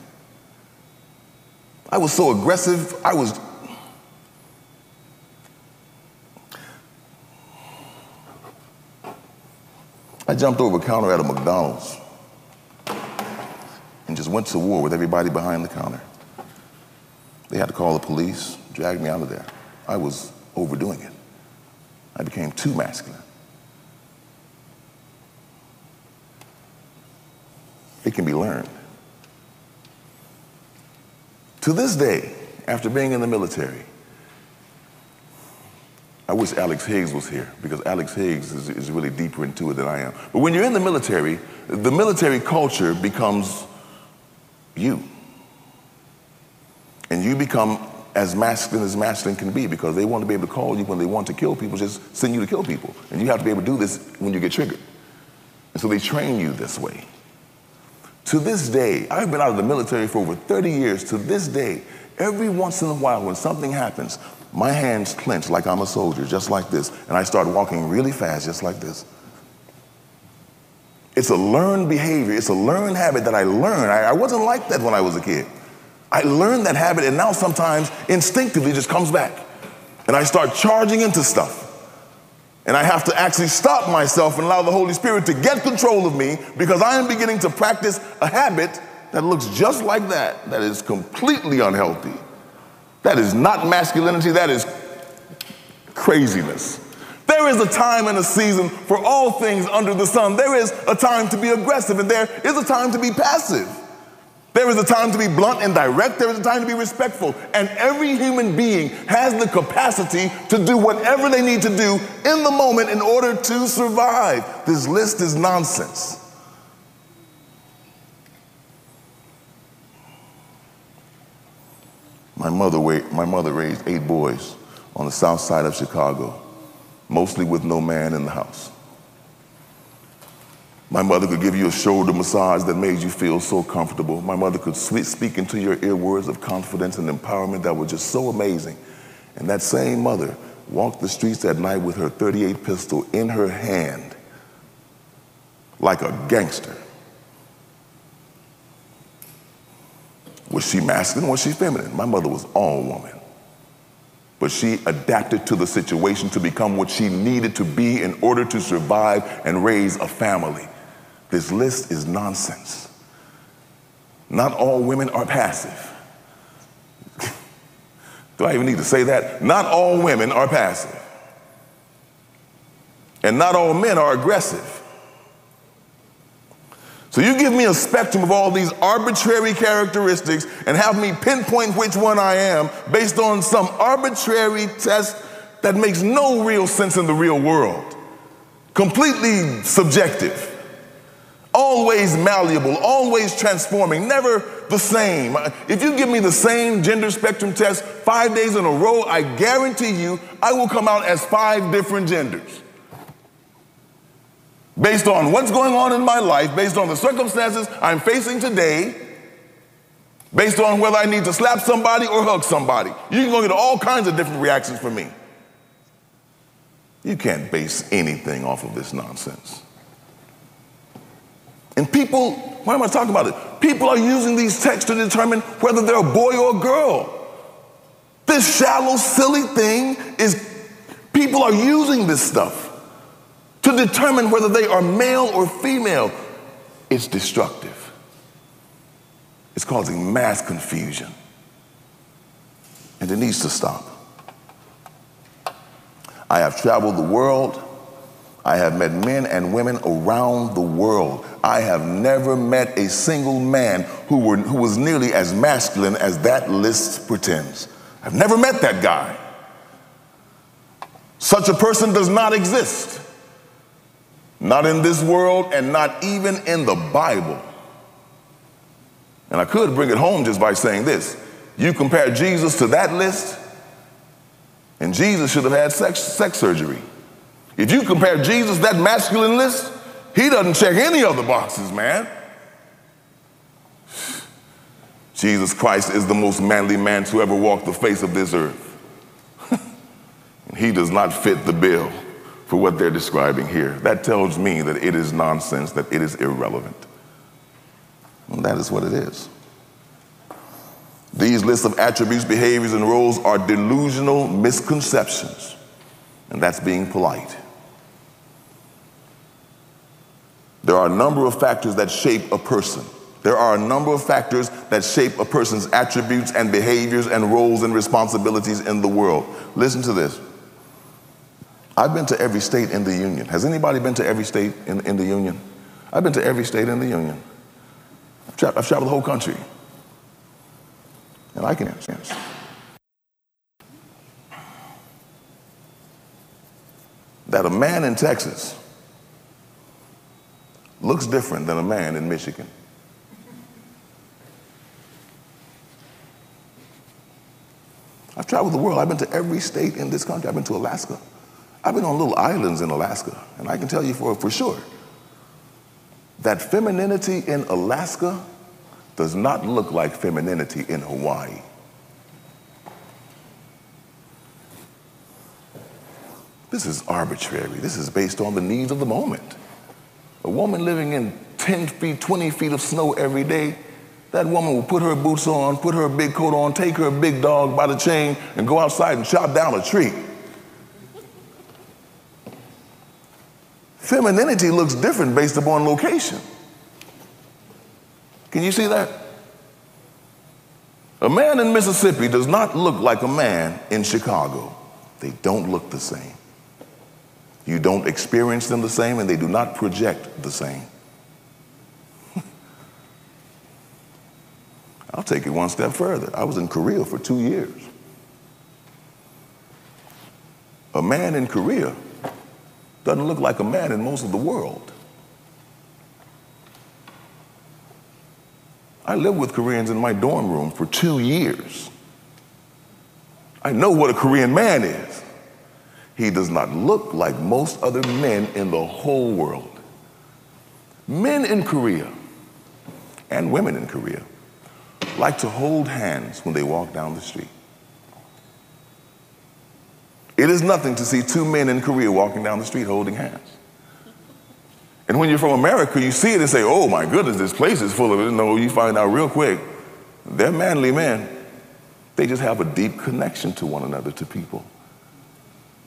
I was so aggressive. I was. I jumped over a counter at a McDonald's and just went to war with everybody behind the counter. They had to call the police, drag me out of there. I was overdoing it. I became too masculine. It can be learned. To this day, after being in the military, I wish Alex Higgs was here because Alex Higgs is, is, really deeper into it than I am. But when you're in the military, the military culture becomes you. And you become as masculine as masculine can be because they want to be able to call you when they want to kill people, just send you to kill people. And you have to be able to do this when you get triggered. And so they train you this way. To this day, I've been out of the military for over 30 years. To this day, every once in a while when something happens, my hands clench like I'm a soldier, just like this, and I start walking really fast, just like this. It's a learned behavior, it's a learned habit that I learned. I, I wasn't like that when I was a kid. I learned that habit, and now sometimes instinctively just comes back. And I start charging into stuff. And I have to actually stop myself and allow the Holy Spirit to get control of me because I am beginning to practice a habit that looks just like that, that is completely unhealthy. That is not masculinity, that is craziness. There is a time and a season for all things under the sun. There is a time to be aggressive, and there is a time to be passive. There is a time to be blunt and direct. There is a time to be respectful. And every human being has the capacity to do whatever they need to do in the moment in order to survive. This list is nonsense. My mother, my mother raised eight boys on the south side of Chicago, mostly with no man in the house. My mother could give you a shoulder massage that made you feel so comfortable. My mother could speak into your ear words of confidence and empowerment that were just so amazing. And that same mother walked the streets at night with her 38 pistol in her hand like a gangster. Was she masculine? Was she feminine? My mother was all woman. But she adapted to the situation to become what she needed to be in order to survive and raise a family. This list is nonsense. Not all women are passive. Do I even need to say that? Not all women are passive. And not all men are aggressive. So you give me a spectrum of all these arbitrary characteristics and have me pinpoint which one I am based on some arbitrary test that makes no real sense in the real world. Completely subjective always malleable, always transforming, never the same. If you give me the same gender spectrum test five days in a row, I guarantee you I will come out as five different genders. Based on what's going on in my life, based on the circumstances I'm facing today, based on whether I need to slap somebody or hug somebody. You can go get all kinds of different reactions from me. You can't base anything off of this nonsense. And people, why am I talking about it? People are using these texts to determine whether they're a boy or a girl. This shallow, silly thing is, people are using this stuff to determine whether they are male or female. is destructive. It's causing mass confusion. And it needs to stop. I have traveled the world. I have met men and women around the world. I have never met a single man who, were, who was nearly as masculine as that list pretends. I've never met that guy. Such a person does not exist. Not in this world and not even in the Bible. And I could bring it home just by saying this. You compare Jesus to that list, and Jesus should have had sex, sex surgery. If you compare Jesus, to that masculine list, he doesn't check any of the boxes, man. Jesus Christ is the most manly man to ever walk the face of this earth. And he does not fit the bill for what they're describing here. That tells me that it is nonsense, that it is irrelevant. And that is what it is. These lists of attributes, behaviors, and roles are delusional misconceptions, and that's being polite. There are a number of factors that shape a person. There are a number of factors that shape a person's attributes and behaviors and roles and responsibilities in the world. Listen to this. I've been to every state in the Union. Has anybody been to every state in, in the Union? I've been to every state in the Union. I've, I've traveled the whole country. And I can answer. That a man in Texas looks different than a man in Michigan. I've traveled the world. I've been to every state in this country. I've been to Alaska. I've been on little islands in Alaska. And I can tell you for, for sure that femininity in Alaska does not look like femininity in Hawaii. This is arbitrary. This is based on the needs of the moment. A woman living in 10 feet, 20 feet of snow every day, that woman will put her boots on, put her big coat on, take her big dog by the chain, and go outside and chop down a tree. Femininity looks different based upon location. Can you see that? A man in Mississippi does not look like a man in Chicago. They don't look the same. You don't experience them the same, and they do not project the same. I'll take it one step further. I was in Korea for two years. A man in Korea doesn't look like a man in most of the world. I lived with Koreans in my dorm room for two years. I know what a Korean man is. He does not look like most other men in the whole world. Men in Korea and women in Korea like to hold hands when they walk down the street. It is nothing to see two men in Korea walking down the street holding hands. And when you're from America, you see it and say, oh my goodness, this place is full of it. No, you find out real quick, they're manly men. They just have a deep connection to one another, to people.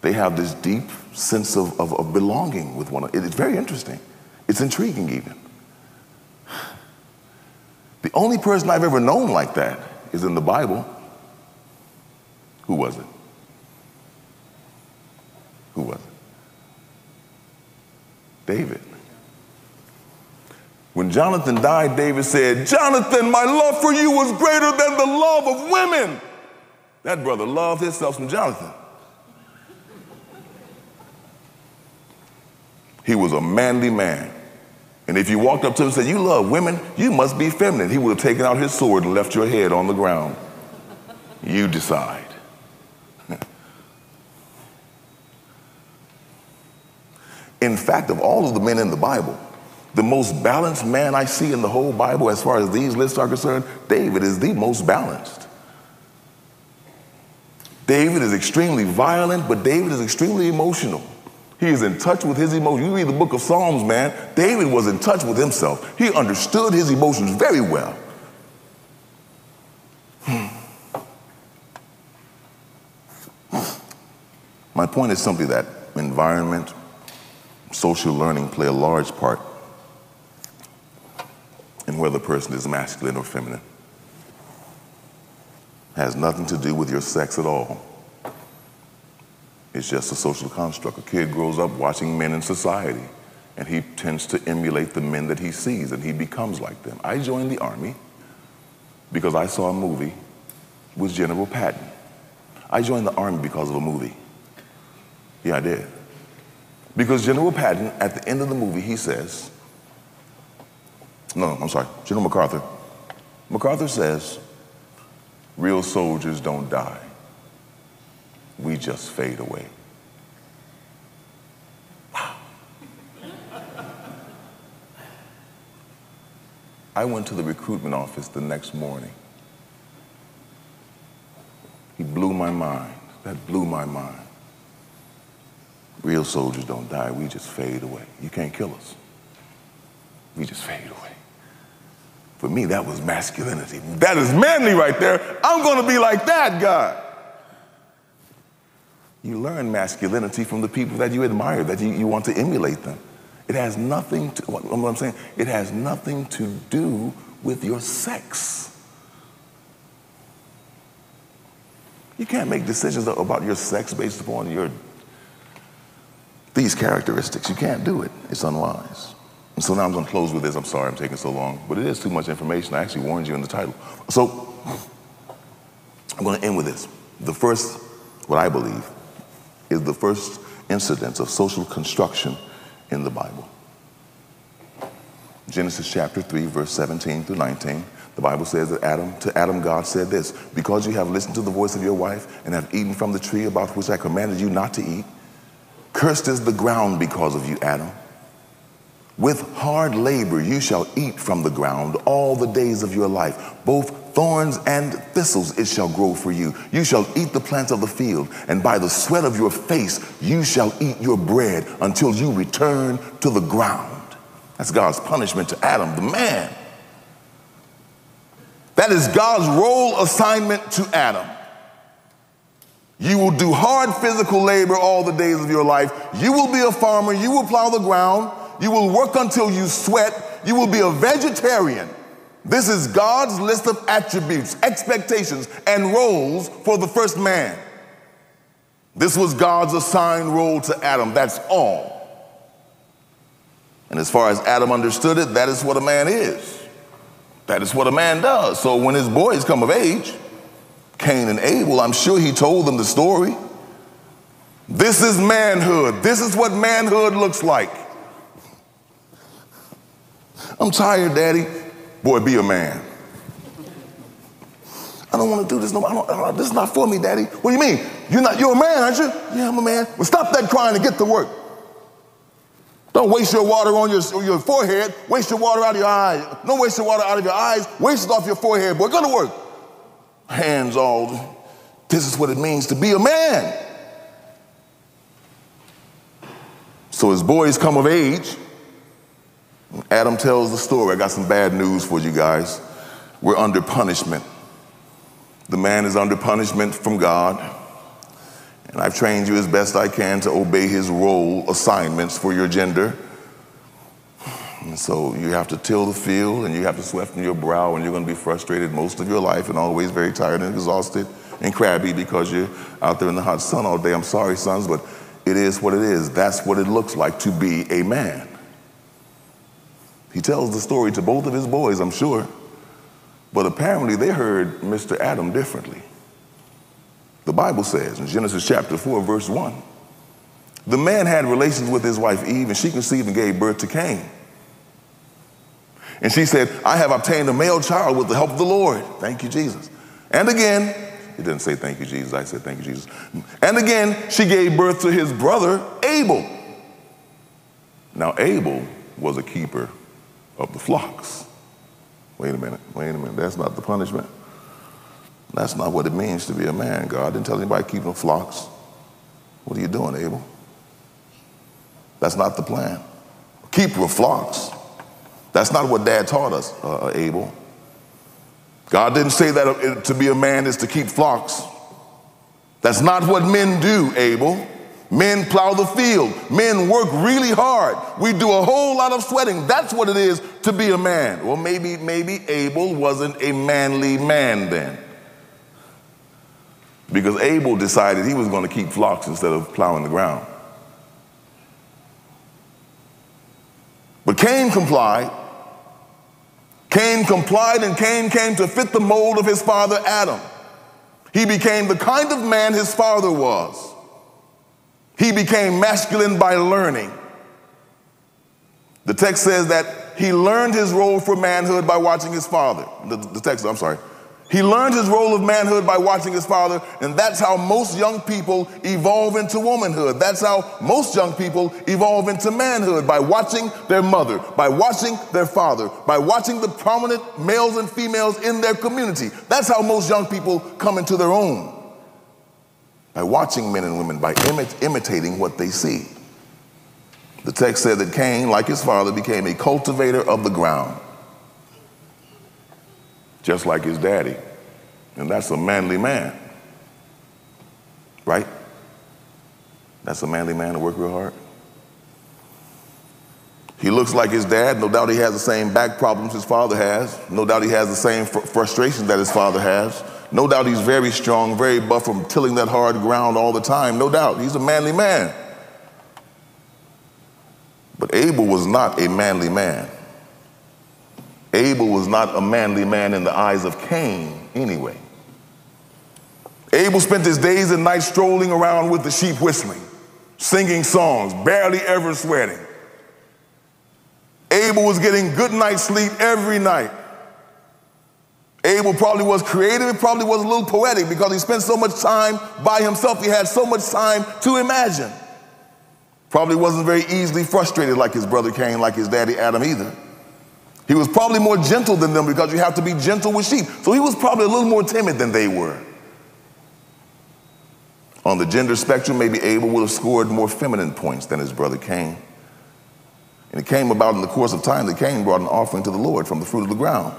They have this deep sense of, of, of belonging with one another. It's very interesting. It's intriguing, even. The only person I've ever known like that is in the Bible. Who was it? Who was it? David. When Jonathan died, David said, Jonathan, my love for you was greater than the love of women. That brother loved himself some Jonathan. He was a manly man. And if you walked up to him and said, You love women, you must be feminine, he would have taken out his sword and left your head on the ground. You decide. In fact, of all of the men in the Bible, the most balanced man I see in the whole Bible, as far as these lists are concerned, David is the most balanced. David is extremely violent, but David is extremely emotional. He is in touch with his emotions. You read the book of Psalms, man, David was in touch with himself. He understood his emotions very well. Hmm. My point is simply that environment, social learning play a large part in whether a person is masculine or feminine. Has nothing to do with your sex at all. It's just a social construct. A kid grows up watching men in society, and he tends to emulate the men that he sees, and he becomes like them. I joined the Army because I saw a movie with General Patton. I joined the Army because of a movie. Yeah, I did. Because General Patton, at the end of the movie, he says, no, I'm sorry, General MacArthur. MacArthur says, real soldiers don't die. We just fade away. Wow. I went to the recruitment office the next morning. He blew my mind. That blew my mind. Real soldiers don't die, we just fade away. You can't kill us. We just fade away. For me, that was masculinity. That is manly right there. I'm going to be like that, God. You learn masculinity from the people that you admire, that you, you want to emulate them. It has nothing to, what I'm saying, it has nothing to do with your sex. You can't make decisions about your sex based upon your these characteristics. You can't do it. It's unwise. And so now I'm going to close with this. I'm sorry I'm taking so long, but it is too much information. I actually warned you in the title. So I'm going to end with this. The first, what I believe, is the first incidence of social construction in the Bible. Genesis chapter 3, verse 17 through 19. The Bible says that Adam, to Adam, God said this Because you have listened to the voice of your wife and have eaten from the tree about which I commanded you not to eat, Cursed is the ground because of you, Adam. With hard labor you shall eat from the ground all the days of your life. Both thorns and thistles it shall grow for you. You shall eat the plants of the field, and by the sweat of your face you shall eat your bread until you return to the ground. That's God's punishment to Adam, the man. That is God's role assignment to Adam. You will do hard physical labor all the days of your life. You will be a farmer. You will plow the ground. You will work until you sweat. You will be a vegetarian. This is God's list of attributes, expectations, and roles for the first man. This was God's assigned role to Adam. That's all. And as far as Adam understood it, that is what a man is. That is what a man does. So when his boys come of age, Cain and Abel, I'm sure he told them the story. This is manhood. This is what manhood looks like. I'm tired, Daddy. Boy, be a man. I don't want to do this. No, I don't, I don't, this is not for me, Daddy. What do you mean? You're not. You're a man, aren't you? Yeah, I'm a man. Well, stop that crying and get to work. Don't waste your water on your, your forehead. Waste your water out of your eyes. Don't waste your water out of your eyes. Waste it off your forehead, boy. Go to work hands all. This is what it means to be a man. So his boys come of age. Adam tells the story. I got some bad news for you guys. We're under punishment. The man is under punishment from God. And I've trained you as best I can to obey his role assignments for your gender. And so you have to till the field and you have to sweat from your brow and you're going to be frustrated most of your life and always very tired and exhausted and crabby because you're out there in the hot sun all day. I'm sorry, sons, but it is what it is. That's what it looks like to be a man. He tells the story to both of his boys, I'm sure. But apparently they heard Mr. Adam differently. The Bible says in Genesis chapter 4, verse 1 the man had relations with his wife Eve, and she conceived and gave birth to Cain. And she said, I have obtained a male child with the help of the Lord. Thank you, Jesus. And again, it didn't say thank you, Jesus. I said thank you, Jesus. And again, she gave birth to his brother, Abel. Now, Abel was a keeper of the flocks. Wait a minute, wait a minute. That's not the punishment. That's not what it means to be a man. God didn't tell anybody keeping flocks. What are you doing, Abel? That's not the plan. Keeper of flocks. That's not what dad taught us, uh, uh, Abel. God didn't say that uh, to be a man is to keep flocks. That's not what men do, Abel. Men plow the field. Men work really hard. We do a whole lot of sweating. That's what it is to be a man. Well, maybe, maybe Abel wasn't a manly man then. because Abel decided he was going to keep flocks instead of plowing the ground. But Cain complied. Cain complied, and Cain came to fit the mold of his father Adam. He became the kind of man his father was. He became masculine by learning. The text says that he learned his role for manhood by watching his father. The, the text, I'm sorry. He learned his role of manhood by watching his father, and that's how most young people evolve into womanhood. That's how most young people evolve into manhood by watching their mother, by watching their father, by watching the prominent males and females in their community. That's how most young people come into their own. By watching men and women, by imit- imitating what they see. The text said that Cain, like his father, became a cultivator of the ground just like his daddy. And that's a manly man. Right? That's a manly man to work real hard. He looks like his dad. No doubt he has the same back problems his father has. No doubt he has the same fr- frustrations that his father has. No doubt he's very strong, very buff from tilling that hard ground all the time. No doubt. He's a manly man. But Abel was not a manly man. Abel was not a manly man in the eyes of Cain anyway. Abel spent his days and nights strolling around with the sheep whistling, singing songs, barely ever sweating. Abel was getting good night's sleep every night. Abel probably was creative, it probably was a little poetic because he spent so much time by himself, he had so much time to imagine. Probably wasn't very easily frustrated like his brother Cain, like his daddy Adam either. He was probably more gentle than them because you have to be gentle with sheep. So he was probably a little more timid than they were. On the gender spectrum, maybe Abel would have scored more feminine points than his brother Cain. And it came about in the course of time that Cain brought an offering to the Lord from the fruit of the ground.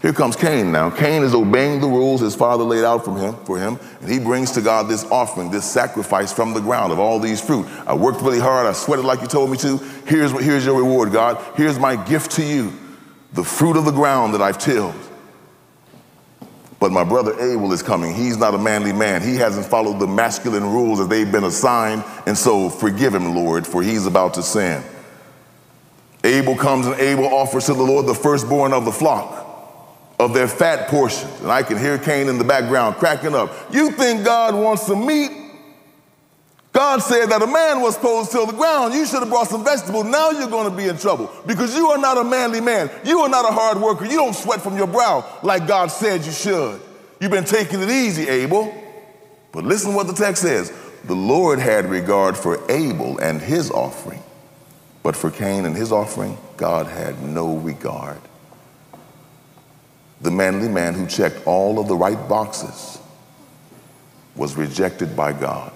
Here comes Cain now. Cain is obeying the rules his father laid out from him, for him, and he brings to God this offering, this sacrifice from the ground of all these fruit. I worked really hard. I sweated like you told me to. Here's, here's your reward, God. Here's my gift to you, the fruit of the ground that I've tilled. But my brother Abel is coming. He's not a manly man. He hasn't followed the masculine rules that they've been assigned, and so forgive him, Lord, for he's about to sin. Abel comes and Abel offers to the Lord the firstborn of the flock of their fat portions. And I can hear Cain in the background cracking up. You think God wants some meat? God said that a man was supposed to till the ground. You should have brought some vegetables. Now you're going to be in trouble because you are not a manly man. You are not a hard worker. You don't sweat from your brow like God said you should. You've been taking it easy, Abel. But listen what the text says. The Lord had regard for Abel and his offering, but for Cain and his offering, God had no regard the manly man who checked all of the right boxes, was rejected by God.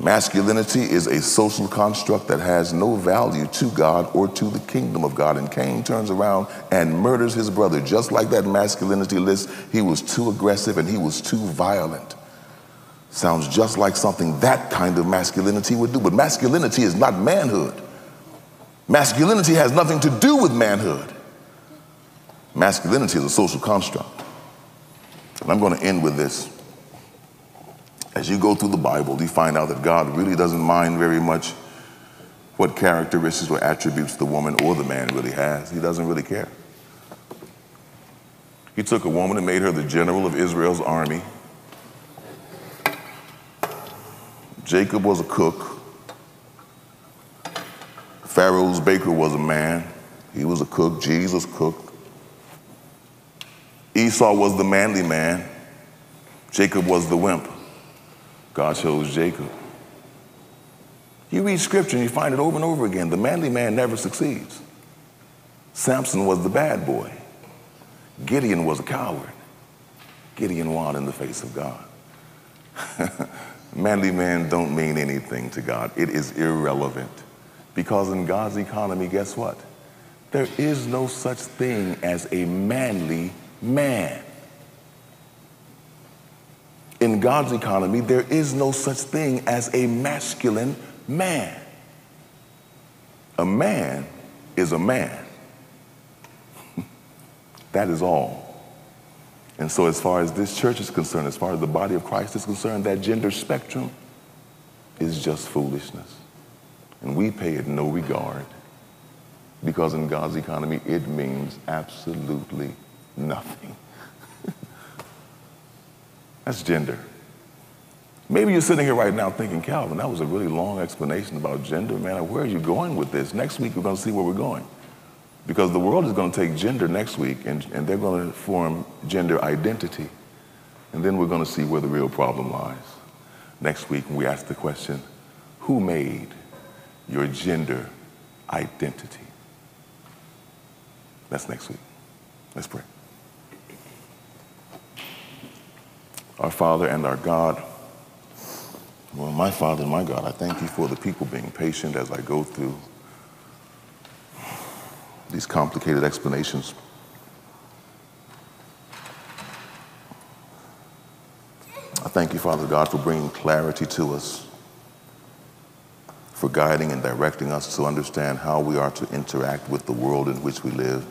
Masculinity is a social construct that has no value to God or to the kingdom of God. And Cain turns around and murders his brother. Just like that masculinity list, he was too aggressive and he was too violent. Sounds just like something that kind of masculinity would do. But masculinity is not manhood. Masculinity has nothing to do with manhood. Masculinity is a social construct. And I'm going to end with this. As you go through the Bible, you find out that God really doesn't mind very much what characteristics or attributes the woman or the man really has. He doesn't really care. He took a woman and made her the general of Israel's army. Jacob was a cook. Pharaoh's baker was a man. He was a cook. Jesus cooked. Esau was the manly man, Jacob was the wimp. God chose Jacob. You read scripture and you find it over and over again. The manly man never succeeds. Samson was the bad boy. Gideon was a coward. Gideon won in the face of God. manly men don't mean anything to God. It is irrelevant. Because in God's economy, guess what? There is no such thing as a manly man. In God's economy, there is no such thing as a masculine man. A man is a man. that is all. And so, as far as this church is concerned, as far as the body of Christ is concerned, that gender spectrum is just foolishness. And we pay it no regard because in God's economy, it means absolutely nothing. That's gender. Maybe you're sitting here right now thinking, Calvin, that was a really long explanation about gender. Man, where are you going with this? Next week, we're going to see where we're going. Because the world is going to take gender next week and, and they're going to form gender identity. And then we're going to see where the real problem lies. Next week, we ask the question, who made your gender identity? That's next week. Let's pray. Our Father and our God, well, my Father and my God, I thank you for the people being patient as I go through these complicated explanations. I thank you, Father God, for bringing clarity to us, for guiding and directing us to understand how we are to interact with the world in which we live.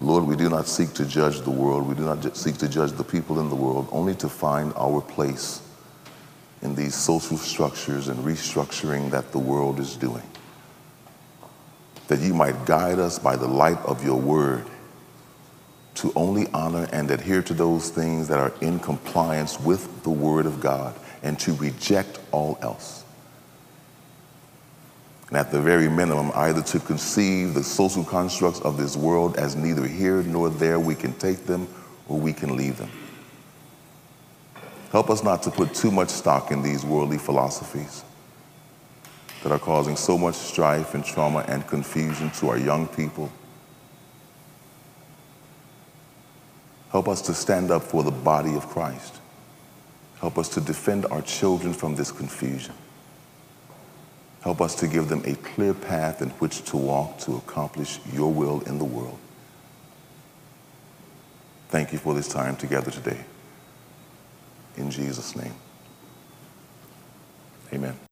Lord, we do not seek to judge the world. We do not seek to judge the people in the world, only to find our place in these social structures and restructuring that the world is doing. That you might guide us by the light of your word to only honor and adhere to those things that are in compliance with the word of God and to reject all else. And at the very minimum, either to conceive the social constructs of this world as neither here nor there we can take them or we can leave them. Help us not to put too much stock in these worldly philosophies that are causing so much strife and trauma and confusion to our young people. Help us to stand up for the body of Christ. Help us to defend our children from this confusion. Help us to give them a clear path in which to walk to accomplish your will in the world. Thank you for this time together today. In Jesus' name, amen.